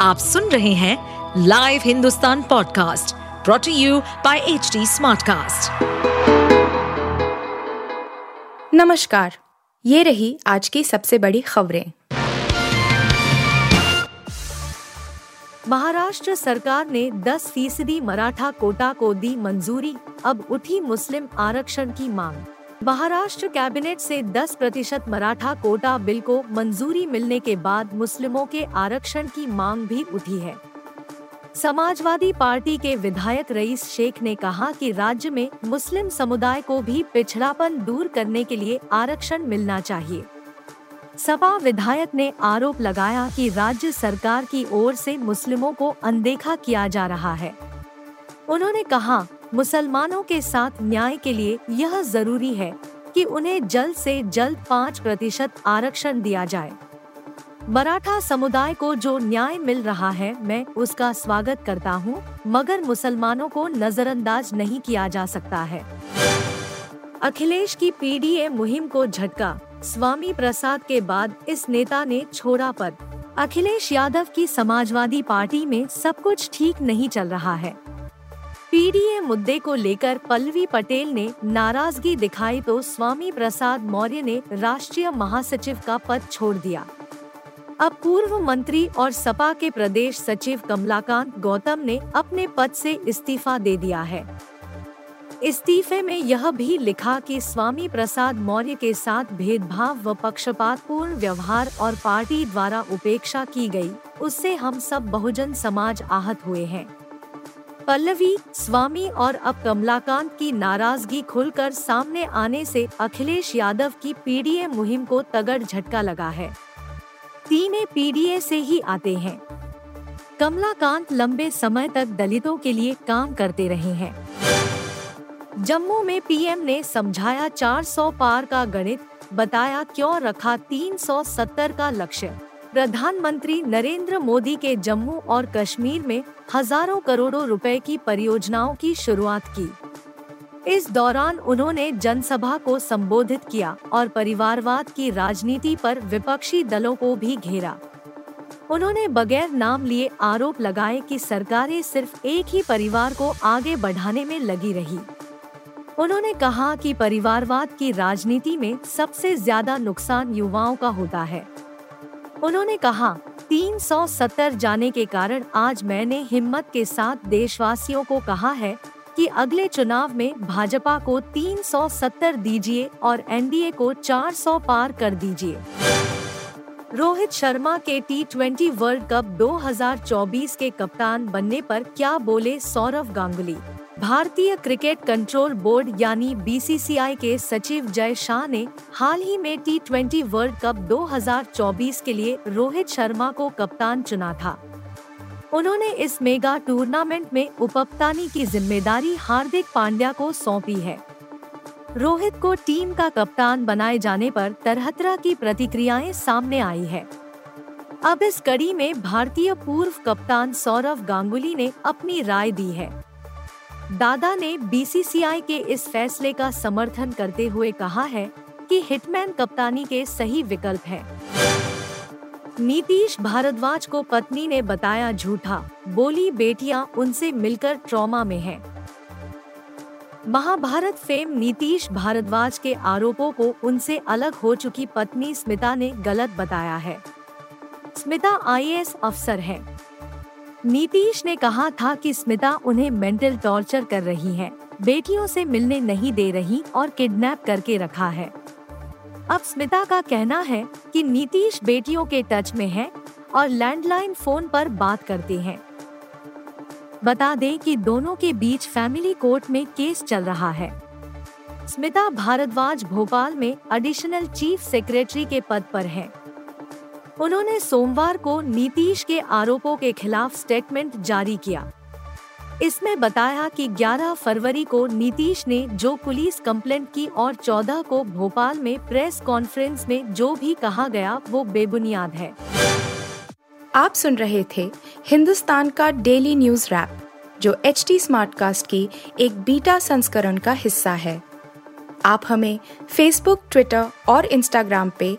आप सुन रहे हैं live Hindustan podcast brought to you by H Smartcast. नमस्कार ये रही आज की सबसे बड़ी खबरें महाराष्ट्र सरकार ने 10 फ़ीसदी मराठा कोटा को दी मंजूरी अब उठी मुस्लिम आरक्षण की मांग महाराष्ट्र कैबिनेट से 10 प्रतिशत मराठा कोटा बिल को मंजूरी मिलने के बाद मुस्लिमों के आरक्षण की मांग भी उठी है। समाजवादी पार्टी के विधायक रईस शेख ने कहा कि राज्य में मुस्लिम समुदाय को भी पिछड़ापन दूर करने के लिए आरक्षण मिलना चाहिए। सपा विधायक ने आरोप लगाया कि राज्य सरकार की ओर से मुस्लिमों को अनदेखा किया जा रहा है। उन्होंने कहा मुसलमानों के साथ न्याय के लिए यह ज़रूरी है कि उन्हें जल्द से जल्द पाँच प्रतिशत आरक्षण दिया जाए। मराठा समुदाय को जो न्याय मिल रहा है, मैं उसका स्वागत करता हूँ, मगर मुसलमानों को नजरअंदाज नहीं किया जा सकता है। अखिलेश की पीडीए मुहिम को झटका, स्वामी प्रसाद के बाद इस नेता ने छोड़ा पद। अखिलेश यादव की समाजवादी पार्टी में सब कुछ ठीक नहीं चल रहा है। पीडीए मुद्दे को लेकर पल्लवी पटेल ने नाराज़गी दिखाई तो स्वामी प्रसाद मौर्य ने राष्ट्रीय महासचिव का पद छोड़ दिया। अब पूर्व मंत्री और सपा के प्रदेश सचिव कमलाकांत गौतम ने अपने पद से इस्तीफा दे दिया है। इस्तीफे में यह भी लिखा कि स्वामी प्रसाद मौर्य के साथ भेदभाव व पक्षपातपूर्ण व्यवहार और पार्टी द्वारा उपेक्षा की गई, उससे हम सब बहुजन समाज आहत हुए हैं। पल्लवी, स्वामी और अब कमलाकांत की नाराज़गी खुलकर सामने आने से अखिलेश यादव की पीडीए मुहिम को तगड़ झटका लगा है। तीनों पीडीए से ही आते हैं। कमलाकांत लंबे समय तक दलितों के लिए काम करते रहे हैं। जम्मू में पीएम ने समझाया 400 पार का गणित, बताया क्यों रखा 370 का लक्ष्य। प्रधानमंत्री नरेंद्र मोदी के जम्मू और कश्मीर में हज़ारों करोड़ों रुपए की परियोजनाओं की शुरुआत की। इस दौरान उन्होंने जनसभा को संबोधित किया और परिवारवाद की राजनीति पर विपक्षी दलों को भी घेरा। उन्होंने बगैर नाम लिए आरोप लगाए कि सरकारें सिर्फ़ एक ही परिवार को आगे बढ़ाने में लगी रही। उन्होंने कहा कि परिवारवाद की राजनीति में सबसे ज़्यादा नुकसान युवाओं का होता है। उन्होंने कहा 370 जाने के कारण आज मैंने हिम्मत के साथ देशवासियों को कहा है कि अगले चुनाव में भाजपा को 370 दीजिए और एनडीए को 400 पार कर दीजिए। रोहित शर्मा के टी ट्वेंटी वर्ल्ड कप 2024 के कप्तान बनने पर क्या बोले सौरव गांगुली? भारतीय क्रिकेट कंट्रोल बोर्ड यानी बीसीसीआई के सचिव जय शाह ने हाल ही में टी ट्वेंटी वर्ल्ड कप 2024 के लिए रोहित शर्मा को कप्तान चुना था। उन्होंने इस मेगा टूर्नामेंट में उपकप्तानी की ज़िम्मेदारी हार्दिक पांड्या को सौंपी है। रोहित को टीम का कप्तान बनाए जाने पर तरह तरह की प्रतिक्रियाएँ सामने आई है। अब इस कड़ी में भारतीय पूर्व कप्तान सौरव गांगुली ने अपनी राय दी है। दादा ने बीसीसीआई के इस फैसले का समर्थन करते हुए कहा है कि हिटमैन कप्तानी के सही विकल्प है। नीतीश भारद्वाज को पत्नी ने बताया झूठा, बोली बेटियाँ उनसे मिलकर ट्रॉमा में हैं। महाभारत फेम नीतीश भारद्वाज के आरोपों को उनसे अलग हो चुकी पत्नी स्मिता ने गलत बताया है। स्मिता आईएएस अफसर है। नीतीश ने कहा था कि स्मिता उन्हें मेंटल टॉर्चर कर रही है। बेटियों से मिलने नहीं दे रही और किडनैप करके रखा है। अब स्मिता का कहना है कि नीतीश बेटियों के टच में है और लैंडलाइन फ़ोन पर बात करते हैं। बता दें कि दोनों के बीच फैमिली कोर्ट में केस चल रहा है। स्मिता भारद्वाज भोपाल में एडिशनल चीफ सेक्रेटरी के पद पर हैं। उन्होंने सोमवार को नीतीश के आरोपों के खिलाफ स्टेटमेंट जारी किया। इसमें बताया कि 11 फरवरी को नीतीश ने जो पुलिस कंप्लेंट की और 14 को भोपाल में प्रेस कॉन्फ्रेंस में जो भी कहा गया, वो बेबुनियाद है। आप सुन रहे थे हिंदुस्तान का डेली न्यूज़ रैप, जो एच टी स्मार्ट कास्ट की एक बीटा संस्करण का हिस्सा है। आप हमें फेसबुक ट्विटर और इंस्टाग्राम पे